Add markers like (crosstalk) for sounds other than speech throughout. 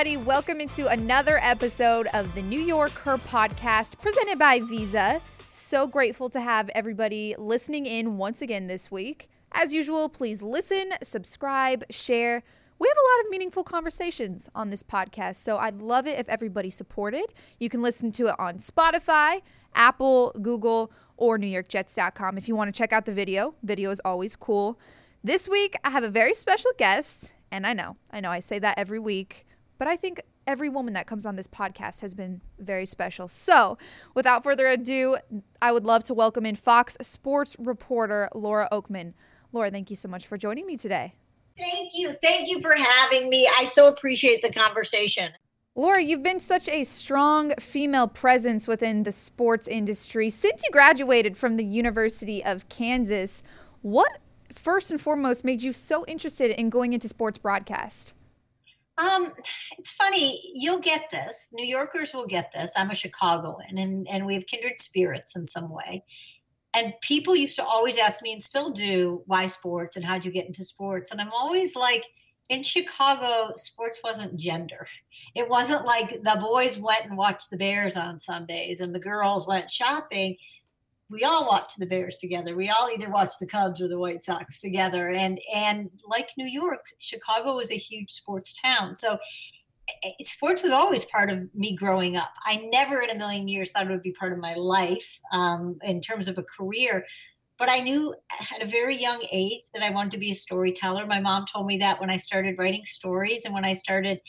everybody. Welcome into another episode of the New York Her podcast presented by Visa. So grateful to have everybody listening in once again this week. As usual, please listen, subscribe, share. We have a lot of meaningful conversations on this podcast, so I'd love it if everybody supported. You can listen to it on Spotify, Apple, Google, or NewYorkJets.com if you want to check out the video. Video is always cool. This week, I have a very special guest, and I know, I know I say that every week, but I think every woman that comes on this podcast has been very special. So, without further ado, I would love to welcome in Fox sports reporter Laura Okmin. Laura, thank you so much for joining me today. Thank you. Thank you for having me. I so appreciate the conversation. Laura, you've been such a strong female presence within the sports industry since you graduated from the University of Kansas. What first and foremost made you so interested in going into sports broadcast? Um, it's funny, you'll get this. New Yorkers will get this. I'm a Chicagoan and, and we have kindred spirits in some way. And people used to always ask me and still do why sports and how'd you get into sports? And I'm always like, in Chicago, sports wasn't gender. It wasn't like the boys went and watched the Bears on Sundays and the girls went shopping we all watch the Bears together. We all either watch the Cubs or the White Sox together. And and like New York, Chicago is a huge sports town. So eh, sports was always part of me growing up. I never in a million years thought it would be part of my life um, in terms of a career. But I knew at a very young age that I wanted to be a storyteller. My mom told me that when I started writing stories and when I started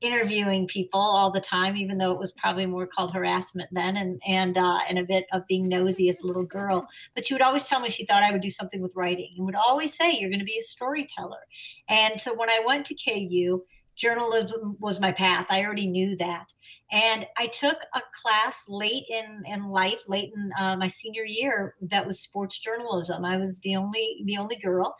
interviewing people all the time, even though it was probably more called harassment then, and and uh, and a bit of being nosy as a little girl. But she would always tell me she thought I would do something with writing, and would always say you're going to be a storyteller. And so when I went to KU, journalism was my path. I already knew that. And I took a class late in, in life, late in uh, my senior year, that was sports journalism. I was the only the only girl,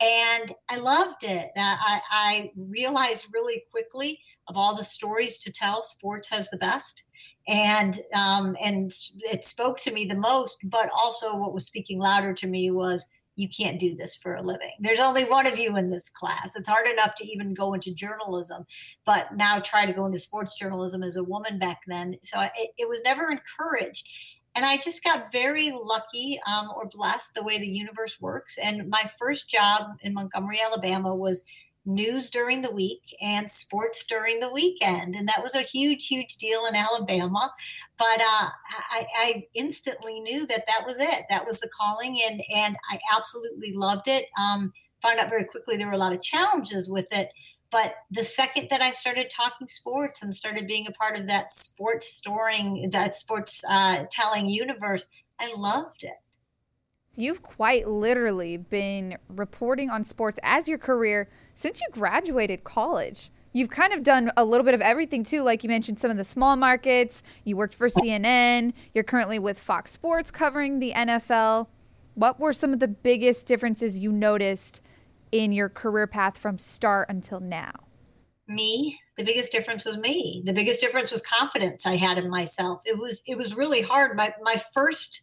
and I loved it. I, I realized really quickly of all the stories to tell, sports has the best. And um, and it spoke to me the most, but also what was speaking louder to me was you can't do this for a living. There's only one of you in this class. It's hard enough to even go into journalism, but now try to go into sports journalism as a woman back then. So it, it was never encouraged. And I just got very lucky um, or blessed the way the universe works. And my first job in Montgomery, Alabama was news during the week and sports during the weekend. And that was a huge, huge deal in Alabama. But uh, I, I, instantly knew that that was it. That was the calling. And, and I absolutely loved it. Um, found out very quickly there were a lot of challenges with it. But the second that I started talking sports and started being a part of that sports storing, that sports uh, telling universe, I loved it. You've quite literally been reporting on sports as your career since you graduated college. You've kind of done a little bit of everything too. Like you mentioned, some of the small markets. You worked for CNN. You're currently with Fox Sports covering the NFL. What were some of the biggest differences you noticed in your career path from start until now? Me. The biggest difference was me. The biggest difference was confidence I had in myself. It was it was really hard. My my first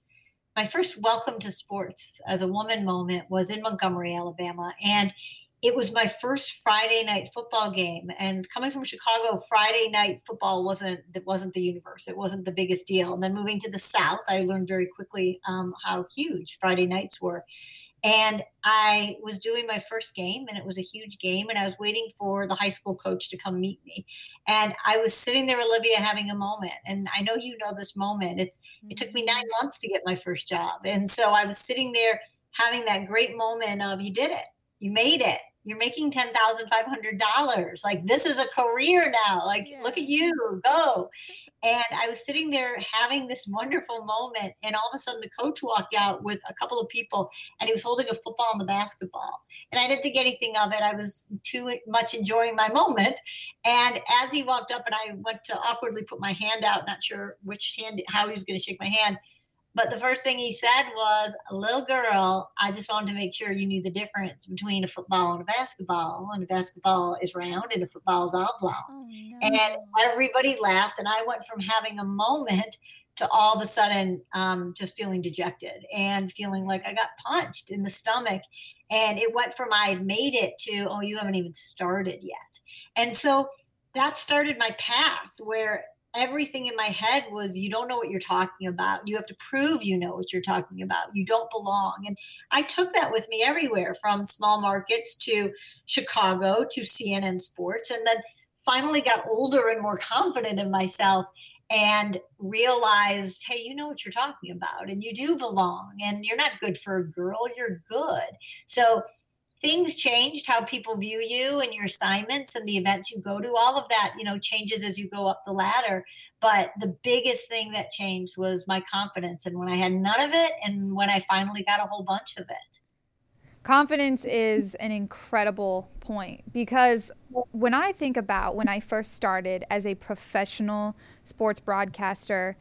my first welcome to sports as a woman moment was in Montgomery, Alabama. And it was my first Friday night football game. And coming from Chicago, Friday night football wasn't it wasn't the universe. It wasn't the biggest deal. And then moving to the South, I learned very quickly um, how huge Friday nights were. And I was doing my first game, and it was a huge game. And I was waiting for the high school coach to come meet me. And I was sitting there, Olivia, having a moment. And I know you know this moment. It's it took me nine mm-hmm. months to get my first job, and so I was sitting there having that great moment of you did it, you made it, you're making ten thousand five hundred dollars. Like this is a career now. Like yeah. look at you, go. And I was sitting there having this wonderful moment, and all of a sudden the coach walked out with a couple of people, and he was holding a football and the basketball. And I didn't think anything of it. I was too much enjoying my moment. And as he walked up, and I went to awkwardly put my hand out, not sure which hand, how he was going to shake my hand but the first thing he said was, "Little girl, I just wanted to make sure you knew the difference between a football and a basketball. And a basketball is round, and a football is oblong." Oh, no. And everybody laughed, and I went from having a moment to all of a sudden um, just feeling dejected and feeling like I got punched in the stomach. And it went from I had made it to, "Oh, you haven't even started yet." And so that started my path where everything in my head was you don't know what you're talking about. You have to prove you know what you're talking about. You don't belong. And i took that with me everywhere from small markets to chicago to cnn sports and then finally got older and more confident in myself and realized hey you know what you're talking about and you do belong and you're not good for a girl you're good. So things changed how people view you and your assignments and the events you go to all of that you know changes as you go up the ladder. But the biggest thing that changed was my confidence and when i had none of it and when i finally got a whole bunch of it. Confidence is an incredible point because when i think about when i first started as a professional sports broadcaster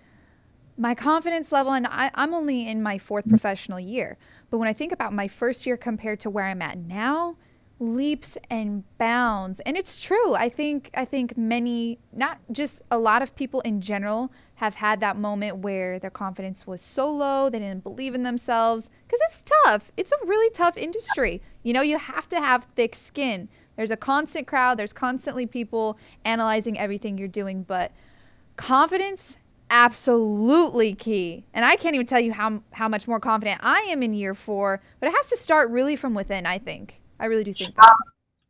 my confidence level, and I, am only in my fourth mm-hmm. professional year, but when I think about my first year compared to where I'm at now, leaps and bounds. And it's true. I think I think many, not just a lot of people in general, have had that moment where their confidence was so low, they didn't believe in themselves. Because it's tough. It's a really tough industry. You know, you have to have thick skin. There's a constant crowd. There's constantly people analyzing everything you're doing, but confidence absolutely key. And I can't even tell you how how much more confident I am in year 4, but it has to start really from within, I think. I really do think that. Um,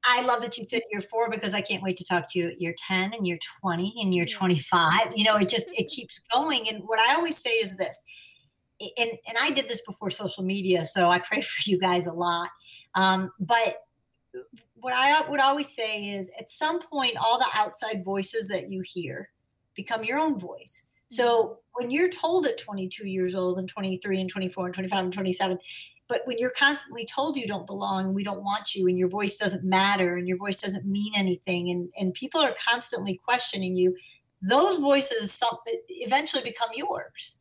I love that you said year 4 because I can't wait to talk to you at year 10 and year 20 and year 25. You know, it just it (laughs) keeps going and what I always say is this. And and I did this before social media, so I pray (laughs) for you guys a lot. Um, but what I would always say is at some point all the outside voices that you hear become your own voice so when you're told at 22 years old and 23 and 24 and 25 and 27, but when you're constantly told you don't belong, and we don't want you, and your voice doesn't matter, and your voice doesn't mean anything, and, and people are constantly questioning you, those voices eventually become yours.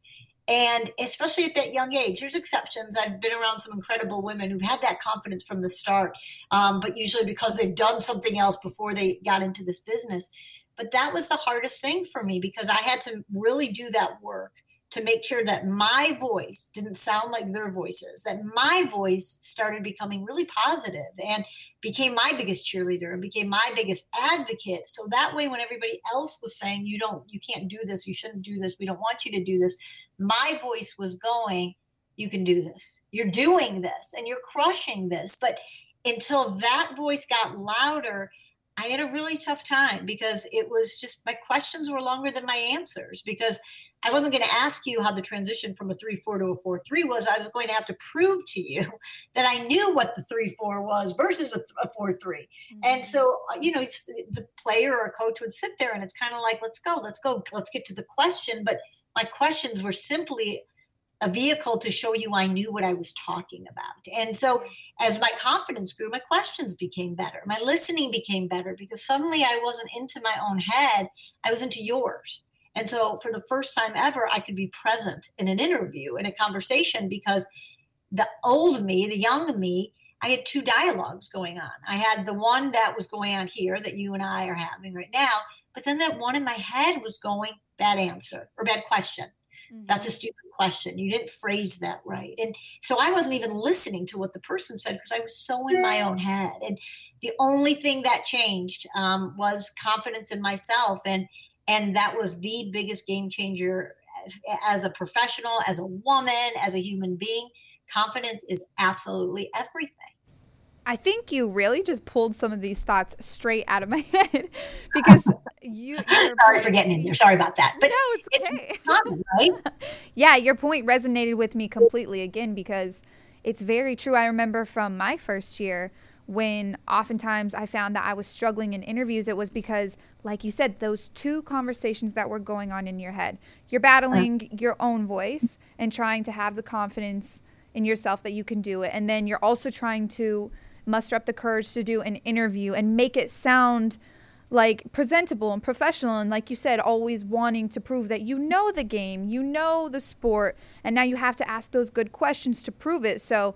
And especially at that young age, there's exceptions. I've been around some incredible women who've had that confidence from the start, um, but usually because they've done something else before they got into this business. But that was the hardest thing for me because I had to really do that work to make sure that my voice didn't sound like their voices, that my voice started becoming really positive and became my biggest cheerleader and became my biggest advocate. So that way, when everybody else was saying, you don't, you can't do this, you shouldn't do this, we don't want you to do this, my voice was going, you can do this, you're doing this, and you're crushing this. But until that voice got louder, I had a really tough time because it was just my questions were longer than my answers because I wasn't going to ask you how the transition from a 3 4 to a 4 3 was. I was going to have to prove to you (laughs) that I knew what the 3 4 was versus a, a 4 3. Mm-hmm. And so, uh, you know, the player or coach would sit there and it's kind of like, let's go, let's go, let's get to the question. But my questions were simply a vehicle to show you I knew what I was talking about. And so as my confidence grew, my questions became better. My listening became better because suddenly I wasn't into my own head, I was into yours. And so for the first time ever, I could be present in an interview, in a conversation, because the old me, the young me, I had two dialogues going on. I had the one that was going on here that you and I are having right now, but then that one in my head was going, bad answer or bad question. Mm-hmm. That's a stupid question. You didn't phrase that right. And so I wasn't even listening to what the person said because I was so in my own head. And the only thing that changed um, was confidence in myself. And and that was the biggest game changer as a professional, as a woman, as a human being. Confidence is absolutely everything. I think you really just pulled some of these thoughts straight out of my (laughs) head because you. (laughs) Sorry for getting in there. Sorry about that. But no, it's okay. (laughs) It's common, right? yeah, your point resonated with me completely again because it's very true. I remember from my first year when oftentimes I found that I was struggling in interviews, it was because, like you said, those two conversations that were going on in your head. You're battling uh-huh. your own voice and trying to have the confidence in yourself that you can do it. And then you're also trying to muster up the courage to do an interview and make it sound like presentable and professional and like you said always wanting to prove that you know the game you know the sport and now you have to ask those good questions to prove it. So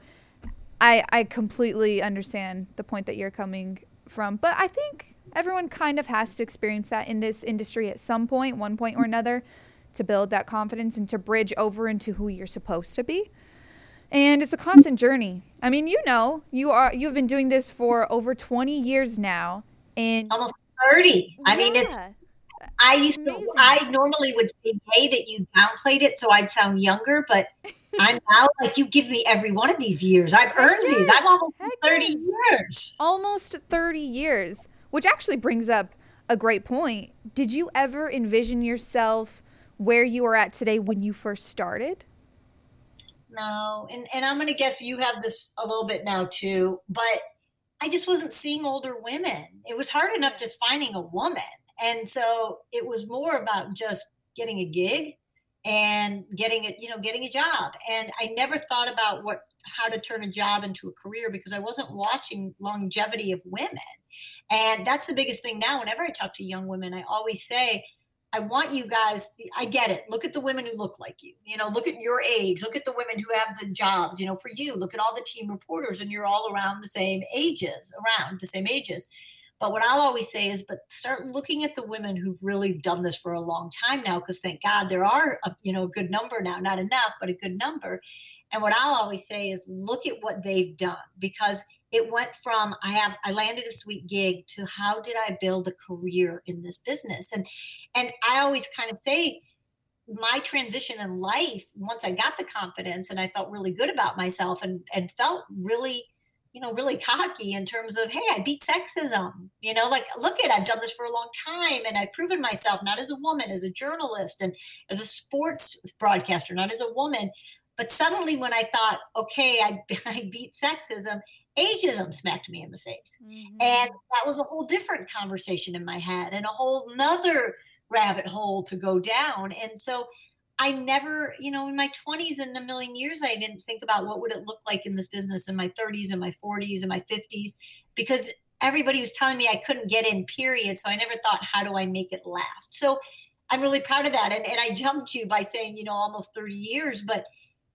i i completely understand the point that you're coming from but i think everyone kind of has to experience that in this industry at some point one point or another to build that confidence and to bridge over into who you're supposed to be and it's a constant journey. I mean, you know, you are you've been doing this for over 20 years now, and almost 30. I mean, it's I used Amazing. to, I normally would say gay that you downplayed it so I'd sound younger, but I'm (laughs) now like you give me every one of these years. I've earned these. I'm almost Heck 30 yes. years. Almost 30 years, which actually brings up a great point. Did you ever envision yourself where you are at today when you first started? No. And and I'm going to guess you have this a little bit now too, but I just wasn't seeing older women. It was hard enough just finding a woman. And so it was more about just getting a gig and getting it, you know, getting a job. And I never thought about what how to turn a job into a career because I wasn't watching longevity of women. And that's the biggest thing now. Whenever I talk to young women, I always say, I want you guys, I get it. Look at the women who look like you. You know, look at your age. Look at the women who have the jobs. You know, for you, look at all the team reporters, and you're all around the same ages, around the same ages. But what I'll always say is, but start looking at the women who've really done this for a long time now, because thank God there are, a, you know, a good number now, not enough, but a good number. And what I'll always say is, look at what they've done, because it went from I have I landed a sweet gig to how did I build a career in this business, and and I always kind of say my transition in life once I got the confidence and I felt really good about myself and and felt really you know, really cocky in terms of, hey, I beat sexism. You know, like, look at, I've done this for a long time and I've proven myself not as a woman, as a journalist and as a sports broadcaster, not as a woman. But suddenly when I thought, okay, I, (laughs) I beat sexism, ageism smacked me in the face. Mm-hmm. And that was a whole different conversation in my head and a whole nother rabbit hole to go down. And so I never, you know, in my 20s and a million years, I didn't think about what would it look like in this business in my 30s and my 40s and my 50s because everybody was telling me I couldn't get in, period. So I never thought, how do I make it last? So I'm really proud of that. And, and I jumped you by saying, you know, almost 30 years, but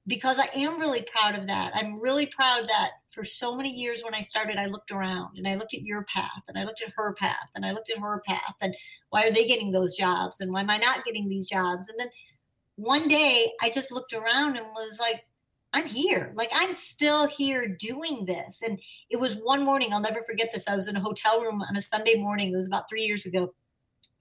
because I am really proud of that. I'm really proud that for so many years when I started, I looked around and I looked at your path and I looked at her path and I looked at her path and why are they getting those jobs and why am I not getting these jobs? And then one day I just looked around and was like, I'm here. Like I'm still here doing this. And it was one morning, I'll never forget this. I was in a hotel room on a Sunday morning. It was about three years ago.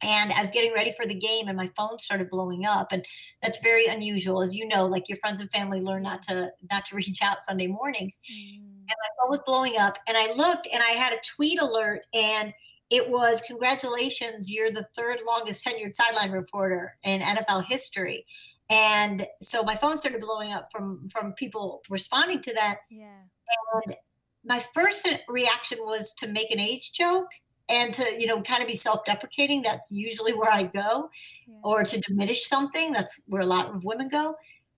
And I was getting ready for the game and my phone started blowing up. And that's very unusual. As you know, like your friends and family learn not to not to (laughs) reach out Sunday mornings. Mm. And my phone was blowing up. And I looked and I had a tweet alert and it was congratulations, you're the third longest tenured sideline reporter in NFL history. And so my phone started blowing up from from people responding to that. Yeah. And my first reaction was to make an age joke and to you know kind of be self-deprecating that's usually where i go yeah. or to diminish something that's where a lot of women go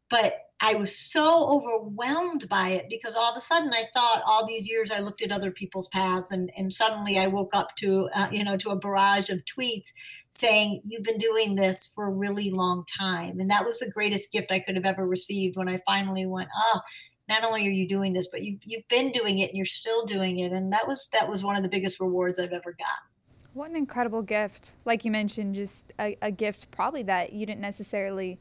but I was so overwhelmed by it because all of a sudden I thought all these years I looked at other people's paths and, and suddenly I woke up to, uh, you know, to a barrage of tweets saying, you've been doing this for a really long time. And that was the greatest gift I could have ever received when I finally went, oh, not only are you doing this, but you've, you've been doing it and you're still doing it. And that was, that was one of the biggest rewards I've ever gotten. What an incredible gift. Like you mentioned, just a, a gift probably that you didn't necessarily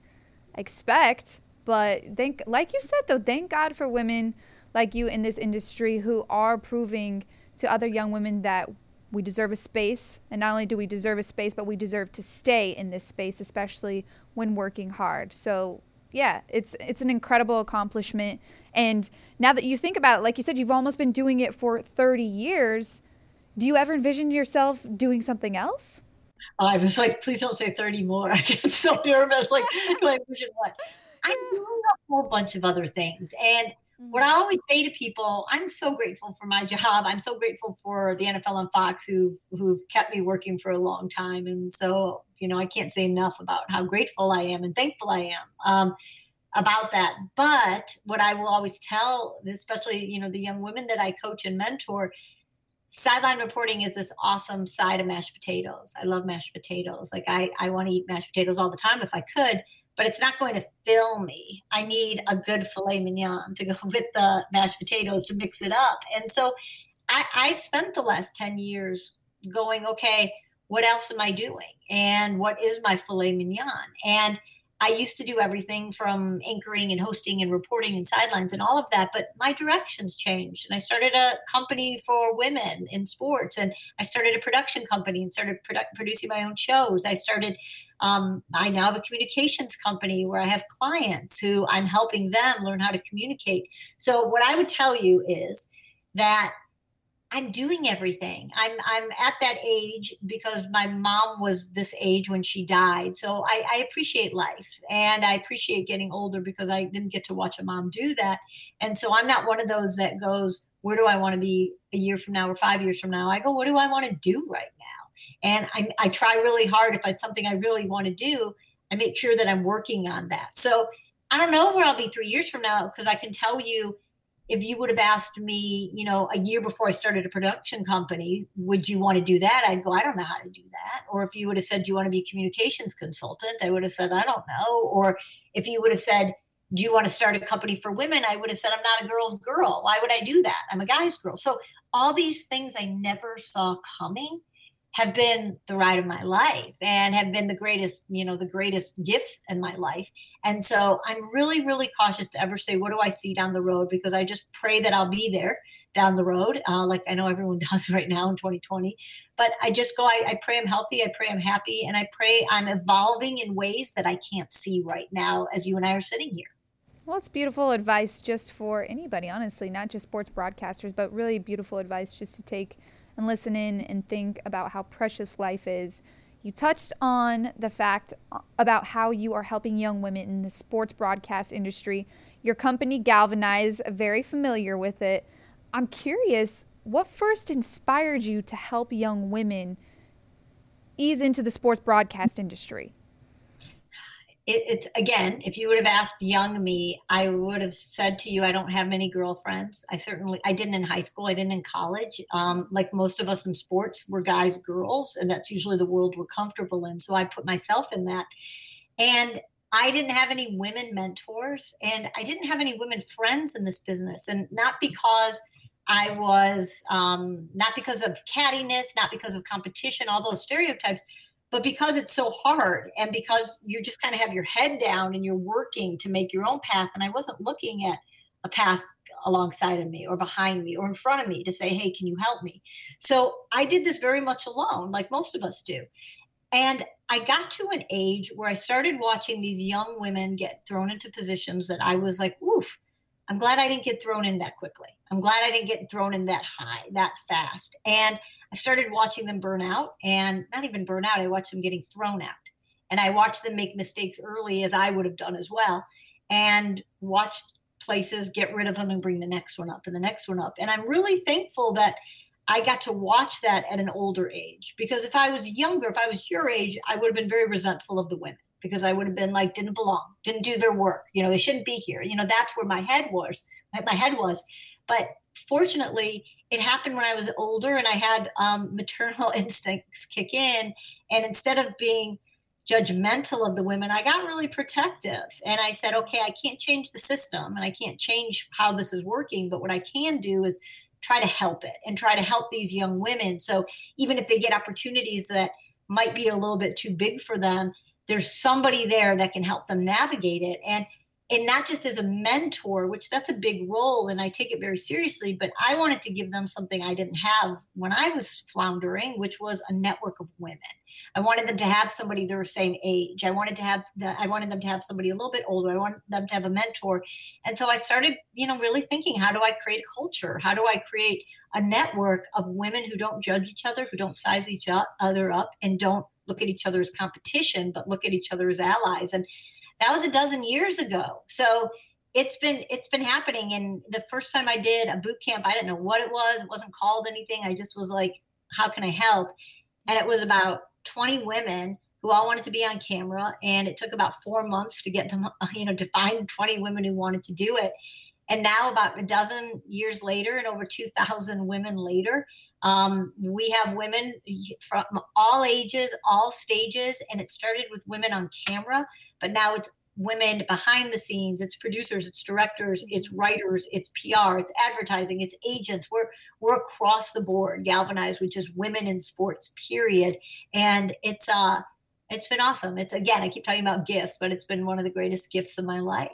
expect but thank, like you said though, thank God for women like you in this industry who are proving to other young women that we deserve a space. And not only do we deserve a space, but we deserve to stay in this space, especially when working hard. So yeah, it's it's an incredible accomplishment. And now that you think about it, like you said, you've almost been doing it for 30 years. Do you ever envision yourself doing something else? I was like, please don't say 30 more. (laughs) I get so nervous. Like, do I envision what? I'm doing (laughs) a whole bunch of other things. And what I mm-hmm. always say to people, I'm so grateful for my job. I'm so grateful for the NFL and Fox who who've kept me working for a long time. And so, you know, I can't say enough about how grateful I am and thankful I am um, about that. But what I will always tell, especially you know the young women that I coach and mentor, sideline reporting is this awesome side of mashed potatoes. I love mashed potatoes. Like I I want to eat mashed potatoes all the time if I could but it's not going to fill me. I need a good filet mignon to go (laughs) with the mashed potatoes to mix it up. And so I, I've spent the last 10 years going, okay, what else am I doing? And what is my filet mignon? And I used to do everything from anchoring and hosting and reporting and sidelines and all of that, but my directions changed. And I started a company for women in sports, and I started a production company and started produ- producing my own shows. I started, um, I now have a communications company where I have clients who I'm helping them learn how to communicate. So, what I would tell you is that I'm doing everything. I'm I'm at that age because my mom was this age when she died. So I, I, appreciate life and I appreciate getting older because I didn't get to watch a mom do that. And so I'm not one of those that goes, where do I want to be a year from now or five years from now? I go, what do I want to do right now? And I, I try really hard. If it's something I really want to do, I make sure that I'm working on that. So I don't know where I'll be three years from now because I can tell you if you would have asked me, you know, a year before I started a production company, would you want to do that? I'd go, I don't know how to do that. Or if you would have said, do you want to be a communications consultant? I would have said, I don't know. Or if you would have said, do you want to start a company for women? I would have said, I'm not a girl's girl. Why would I do that? I'm a guy's girl. So all these things I never saw coming have been the ride of my life and have been the greatest, you know, the greatest gifts in my life. And so I'm really, really cautious to ever say, what do I see down the road? Because I just pray that I'll be there down the road, uh, like I know everyone (laughs) does right now in 2020. But I just go, I, I pray I'm healthy, I pray I'm happy, and I pray I'm evolving in ways that I can't see right now as you and I are sitting here. Well, it's beautiful advice just for anybody, honestly, not just sports broadcasters, but really beautiful advice just to take and listen in and think about how precious life is. You touched on the fact about how you are helping young women in the sports broadcast industry. Your company, Galvanize, very familiar with it. I'm curious, what first inspired you to help young women ease into the sports broadcast industry? It, it's again, if you would have asked young me, I would have said to you, I don't have many girlfriends. I certainly, I didn't in high school. I didn't in college. Um, like most of us in sports, we're guys, girls, and that's usually the world we're comfortable in. So I put myself in that. And I didn't have any women mentors and I didn't have any women friends in this business. And not because I was, um, not because of cattiness, not because of competition, all those stereotypes, but because it's so hard and because you just kind of have your head down and you're working to make your own path and i wasn't looking at a path alongside of me or behind me or in front of me to say hey can you help me? So i did this very much alone like most of us do. And i got to an age where i started watching these young women get thrown into positions that i was like oof i'm glad i didn't get thrown in that quickly. I'm glad i didn't get thrown in that high that fast. And I started watching them burn out and not even burn out, I watched them getting thrown out. And I watched them make mistakes early as I would have done as well, and watched places get rid of them and bring the next one up and the next one up. And I'm really thankful that I got to watch that at an older age because if I was younger, if I was your age, I would have been very resentful of the women because I would have been like, didn't belong, didn't do their work. You know, they shouldn't be here. You know, that's where my head was. My head was. But fortunately, it happened when I was older and I had um, (laughs) maternal instincts kick in. And instead of being judgmental of the women, I got really protective. And I said, okay, I can't change the system and I can't change how this is working. But what I can do is try to help it and try to help these young women. So even if they get opportunities that might be a little bit too big for them, there's somebody there that can help them navigate it. And and not just as a mentor, which that's a big role and I take it very seriously, but I wanted to give them something I didn't have when I was floundering, which was a network of women. I wanted them to have somebody their same age. I wanted to have the, I wanted them to have somebody a little bit older. I wanted them to have a mentor. And so I started, you know, really thinking, how do I create a culture? How do I create a network of women who don't judge each other, who don't size each other up and don't look at each other as competition, but look at each other as allies. And that was a dozen years ago. So it's been it's been happening. And the first time I did a boot camp, I didn't know what it was. It wasn't called anything. I just was like, how can I help? And it was about 20 women who all wanted to be on camera. And it took about four months to get them, (laughs) you know, to find 20 women who wanted to do it. And now, about a dozen years later, and over 2,000 women later, um, we have women from all ages, all stages, and it started with women on camera but now it's women behind the scenes it's producers it's directors it's writers it's pr it's advertising it's agents we're we're across the board Galvanize which is women in sports period and it's uh it's been awesome. It's again, I keep talking about gifts, but it's been one of the greatest gifts of my life.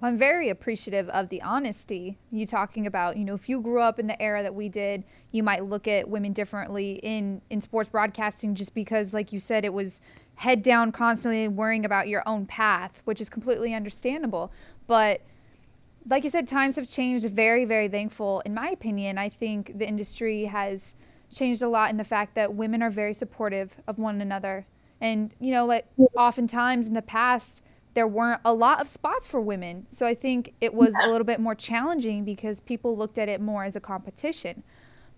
Well, I'm very appreciative of the honesty you talking about. You know, if you grew up in the era that we did, you might look at women differently in in sports broadcasting just because like you said it was head down constantly worrying about your own path, which is completely understandable. But like you said, times have changed. Very, very thankful. In my opinion, I think the industry has changed a lot in the fact that women are very supportive of one another. And, you know, like oftentimes in the past, there weren't a lot of spots for women. So I think it was a little bit more challenging because people looked at it more as a competition.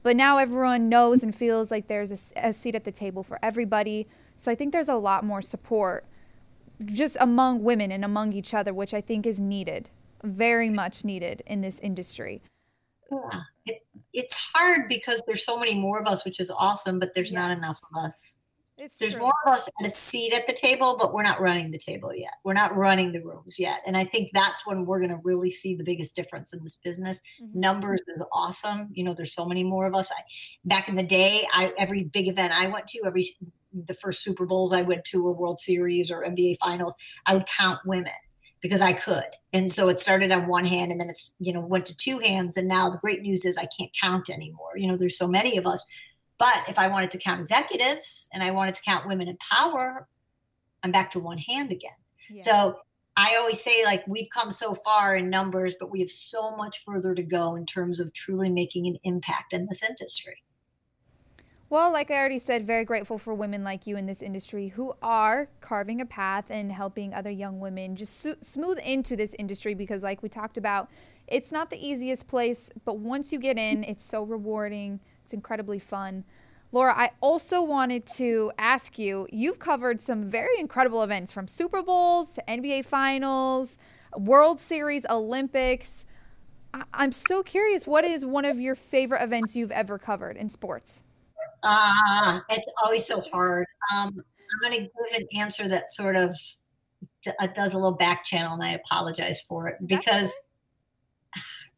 But now everyone knows and feels like there's a, a seat at the table for everybody. So I think there's a lot more support just among women and among each other, which I think is needed, very much needed in this industry. Yeah. It, it's hard because there's so many more of us, which is awesome, but there's yes. not enough of us. It's there's true. more of us at a seat at the table, but we're not running the table yet. We're not running the rooms yet. And I think that's when we're going to really see the biggest difference in this business. Mm-hmm. Numbers is awesome. You know, there's so many more of us. I, back in the day, I every big event I went to, every the first Super Bowls I went to, or World Series or NBA Finals, I would count women because I could. And so it started on one hand and then it's, you know, went to two hands. And now the great news is I can't count anymore. You know, there's so many of us. But if I wanted to count executives and I wanted to count women in power, I'm back to one hand again. Yeah. So I always say, like, we've come so far in numbers, but we have so much further to go in terms of truly making an impact in this industry. Well, like I already said, very grateful for women like you in this industry who are carving a path and helping other young women just so- smooth into this industry because, like we talked about, it's not the easiest place, but once you get in, it's so rewarding. It's incredibly fun. Laura, I also wanted to ask you you've covered some very incredible events from Super Bowls to NBA Finals, World Series, Olympics. I- I'm so curious, what is one of your favorite events you've ever covered in sports? Uh, it's always so hard. Um, I'm going to give an answer that sort of d- uh, does a little back channel, and I apologize for it because.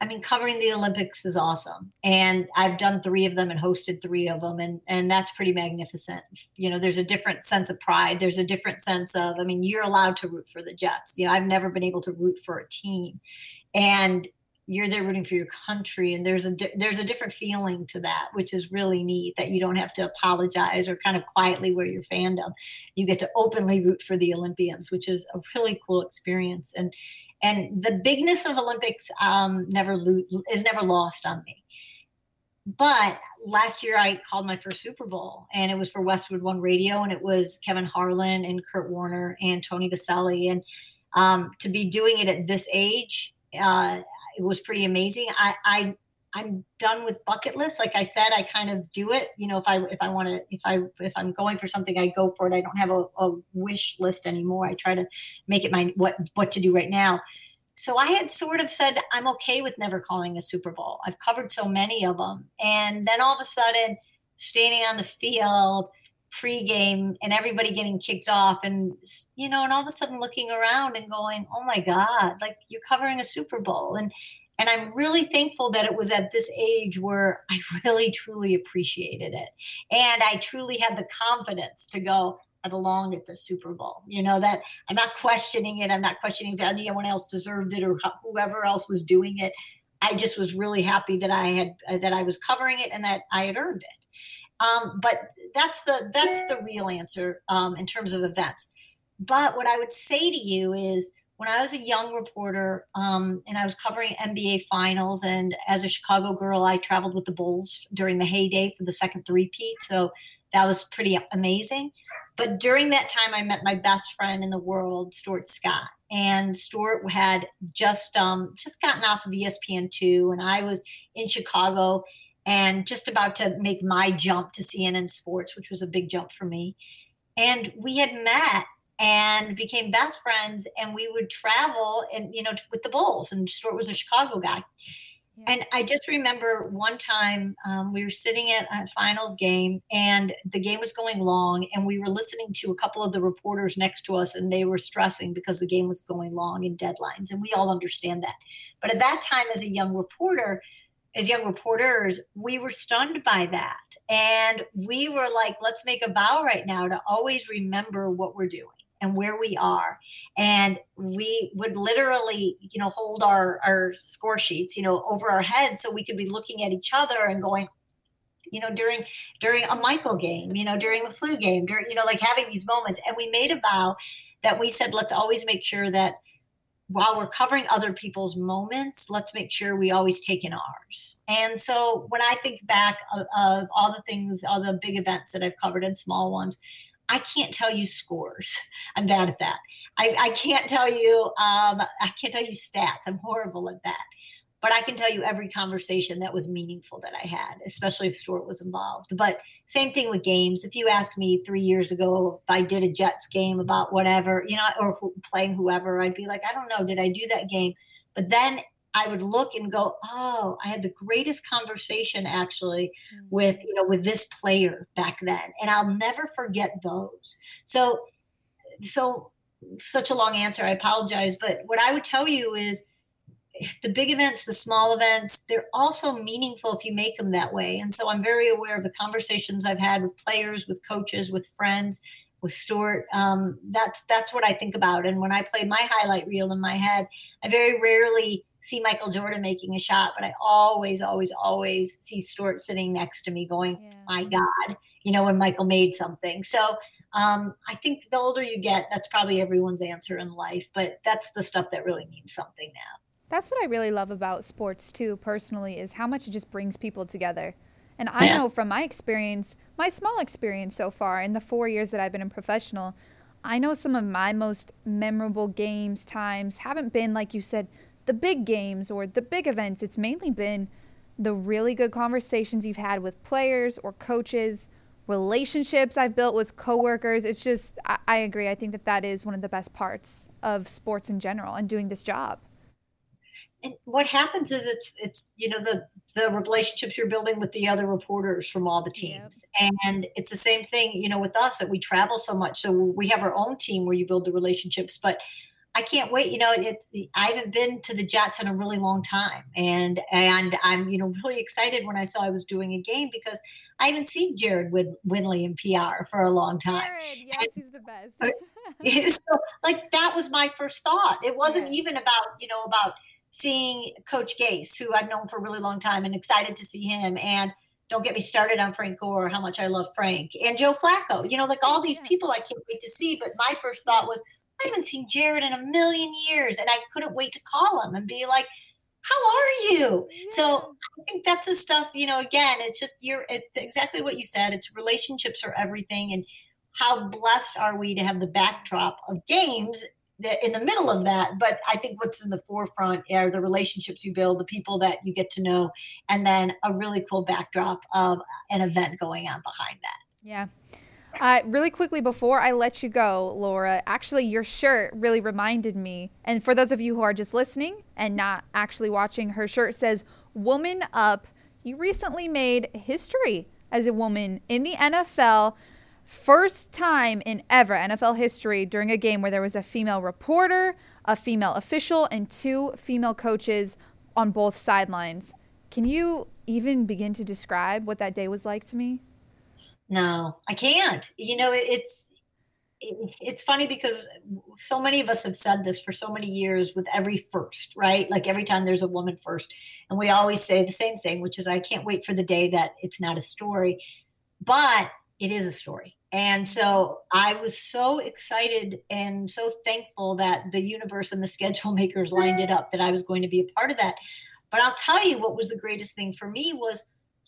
I mean, covering the Olympics is awesome, and I've done three of them and hosted three of them, and and that's pretty magnificent. You know, there's a different sense of pride. There's a different sense of, I mean, you're allowed to root for the Jets. You know, I've never been able to root for a team, and you're there rooting for your country and there's a di- there's a different feeling to that which is really neat that you don't have to apologize or kind of quietly wear your fandom. You get to openly root for the olympians which is a really cool experience. And and the bigness of olympics um, never lo- is never lost on me. But last year I called my first Super Bowl and it was for Westwood One Radio and it was Kevin Harlan and Kurt Warner and Tony Boselli and um, to be doing it at this age uh, was pretty amazing. I, I I'm done with bucket lists. Like I said, I kind of do it. You know, if I if I want to if I if I'm going for something, I go for it. I don't have a, a wish list anymore. I try to make it my what what to do right now. So I had sort of said I'm okay with never calling a Super Bowl. I've covered so many of them, and then all of a sudden, standing on the field pregame and everybody getting kicked off and you know and all of a sudden looking around and going oh my god like you're covering a super bowl and and i'm really thankful that it was at this age where i (laughs) really truly appreciated it and i truly had the confidence to go I belong at the Super Bowl. You know that I'm not questioning it. I'm not questioning if anyone else deserved it or whoever else was doing it. I just was really happy that I had that I was covering it and that I had earned it. Um, but that's the that's the real answer um, in terms of events. But what I would say to you is when I was a young reporter um, and I was covering NBA finals, and as a Chicago girl, I traveled with the Bulls during the heyday for the second three-peat. So that was pretty amazing. But during that time, I met my best friend in the world, Stuart Scott. And Stuart had just um, just gotten off of ESPN two, and I was in Chicago and just about to make my jump to CNN Sports, which was a big jump for me. And we had met and became best friends, and we would travel and you know with the Bulls. And Stuart was a Chicago guy. Yeah. And I just remember one time um, we were sitting at a finals game and the game was going long, and we were listening to a couple of the reporters next to us, and they were stressing because the game was going long and deadlines. And we all understand that. But at that time, as a young reporter, as young reporters, we were stunned by that. And we were like, let's make a vow right now to always remember what we're doing and where we are. And we would literally, you know, hold our, our score sheets, you know, over our heads so we could be looking at each other and going, you know, during during a Michael game, you know, during the flu game, during, you know, like having these moments. And we made a vow that we said, let's always make sure that while we're covering other people's moments, let's make sure we always take in ours. And so when I think back of, of, all the things, all the big events that I've covered and small ones, I can't tell you scores. (laughs) I'm bad at that. I, I can't tell you, um, I can't tell you stats. I'm horrible at that but I can tell you every conversation that was meaningful that I had, especially if Stuart was involved. But same thing with games. If you asked me three years ago if I did a Jets game about whatever, you know, or playing whoever, I'd be like, I don't know, did I do that game? But then I would look and go, oh, I had the greatest conversation actually mm-hmm. with, you know, with this player back then. And I'll never forget those. So, so such a long answer. I apologize. But what I would tell you is, the big events, the small events, they're also meaningful if you make them that way. And so I'm very aware of the conversations I've had with players, with coaches, with friends, with Stuart. Um, that's that's what I think about. And when I play my highlight reel in my head, I very rarely see Michael Jordan making a shot, but I always, always, always see Stuart sitting next to me going, yeah. My God, you know, when Michael made something. So um, I think the older you get, that's probably everyone's answer in life, but that's the stuff that really means something now. That's what I really love about sports too, personally, is how much it just brings people together. And I yeah. know from my experience, my small experience so far in the four years that I've been a professional, I know some of my most memorable games, times haven't been, like you said, the big games or the big events. It's mainly been the really good conversations you've had with players or coaches, relationships I've built with coworkers. It's just, I, I agree. I think that that is one of the best parts of sports in general and doing this job and what happens is it's it's you know the the relationships you're building with the other reporters from all the teams yep. and it's the same thing you know with us that we travel so much so we have our own team where you build the relationships but i can't wait you know it's i haven't been to the jets in a really long time and and i'm you know really excited when i saw i was doing a game because I haven't seen Jared Win- Winley in PR for a long time. Jared, yes, and, he's the best. (laughs) so, like that was my first thought. It wasn't yeah. even about you know about seeing Coach Gase, who I've known for a really long time and excited to see him. And don't get me started on Frank Gore, how much I love Frank and Joe Flacco. You know, like all these people I can't wait to see. But my first thought was, I haven't seen Jared in a million years. And I couldn't wait to call him and be like, how are you? Yeah. So I think that's the stuff, you know, again, it's just you're it's exactly what you said. It's relationships are everything. And how blessed are we to have the backdrop of games in the middle of that but i think what's in the forefront are the relationships you build the people that you get to know and then a really cool backdrop of an event going on behind that yeah uh, really quickly before I let you go, Laura, actually, your shirt really reminded me. And for those of you who are just listening and not actually watching, her shirt says Woman Up. You recently made history as a woman in the NFL. First time in ever NFL history during a game where there was a female reporter, a female official, and two female coaches on both sidelines. Can you even begin to describe what that day was like to me? No, I can't. You know, it's it's funny because so many of us have said this for so many years with every first, right? Like every time there's a woman first, and we always say the same thing, which is I can't wait for the day that it's not a story, but it is a story. And so I was so excited and so thankful that the universe and the schedule (laughs) makers lined it up that I was going to be a part of that. But I'll tell you what was the greatest thing for me was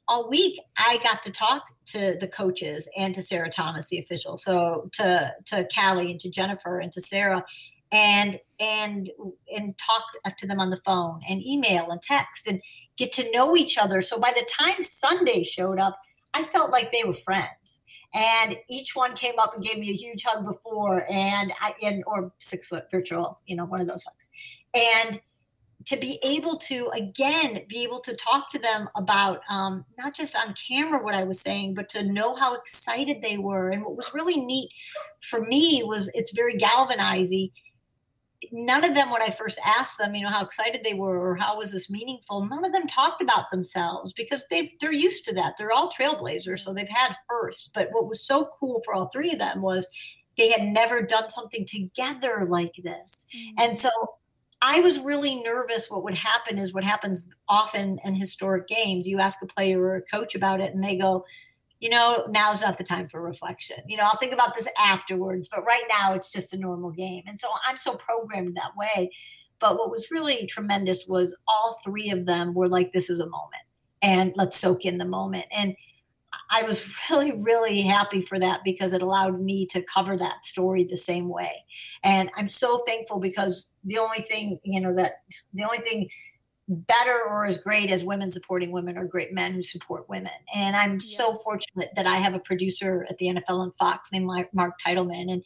all week I got to talk to the coaches and to Sarah Thomas, the official. So to to Callie and to Jennifer and to Sarah and and and talk to them on the phone and email and text and get to know each other. So by the time Sunday showed up, I felt like they were friends and each one came up and gave me a huge hug before and I or six foot virtual, you know, one of those hugs. And to be able to again be able to talk to them about um, not just on camera what I was saying, but to know how excited they were. And what was really neat for me was it's very galvanizing. None of them, when I first asked them, you know, how excited they were or how was this meaningful, none of them talked about themselves because they they're used to that. They're all trailblazers, so they've had first. But what was so cool for all three of them was they had never done something together like this. Mm-hmm. And so I was really nervous. What would happen is what happens often in historic games. You ask a player or a coach about it, and they go, you know, now's not the time for reflection. You know, I'll think about this afterwards, but right now it's just a normal game. And so I'm so programmed that way. But what was really tremendous was all three of them were like, this is a moment and let's soak in the moment. And I was (laughs) really, really happy for that because it allowed me to cover that story the same way. And I'm so thankful because the only thing, you know, that the only thing better or as great as women supporting women or great men who support women. And I'm yes. so fortunate that I have a producer at the NFL and Fox named Mark Titleman. And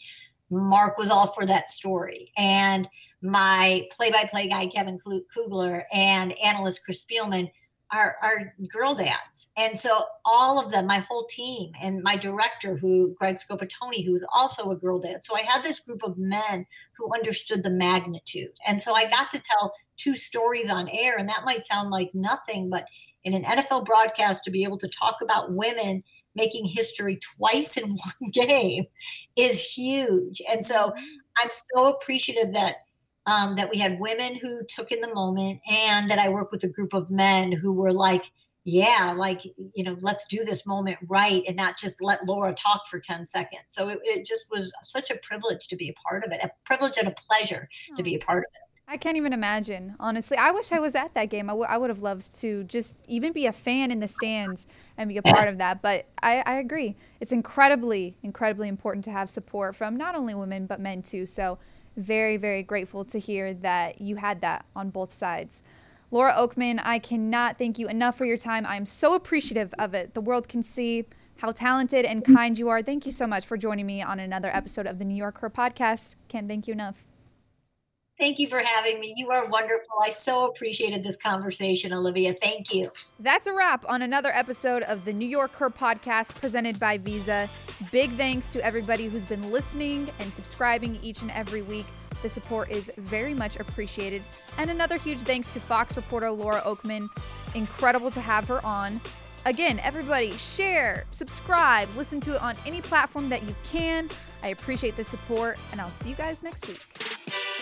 Mark was all for that story. And my play by play guy, Kevin Kugler, and analyst Chris Spielman are, are girl dads. And so all of them, my whole team, and my director, who Greg Scopatoni, who's also a girl dad. So I had this group of men who understood the magnitude. And so I got to tell two stories on air, and that might sound like nothing, but in an NFL broadcast to be able to talk about women making history twice in (laughs) one game is huge. And so mm-hmm. I'm so appreciative that um, that we had women who took in the moment and that I work with a group of men who were like, yeah, like, you know, let's do this moment right and not just let Laura talk for 10 seconds. So it, it just was such a privilege to be a part of it, a privilege and a pleasure to be a part of it. I can't even imagine, honestly. I wish I was at that game. I, w- I would have loved to just even be a fan in the stands and be a part of that. But I, I agree. It's incredibly, incredibly important to have support from not only women, but men too. So very, very grateful to hear that you had that on both sides. Laura Okmin, I cannot thank you enough for your time. I'm so appreciative of it. The world can see how talented and kind you are. Thank you so much for joining me on another episode of the New YorkHER podcast. Can't thank you enough. Thank you for having me. You are wonderful. I so appreciated this conversation, Olivia. Thank you. That's a wrap on another episode of the New YorkHER podcast presented by Visa. Big thanks to everybody who's been listening and subscribing each and every week. The support is very much appreciated. And another huge thanks to Fox reporter Laura Okmin. Incredible to have her on. Again, everybody, share, subscribe, listen to it on any platform that you can. I appreciate the support, and I'll see you guys next week.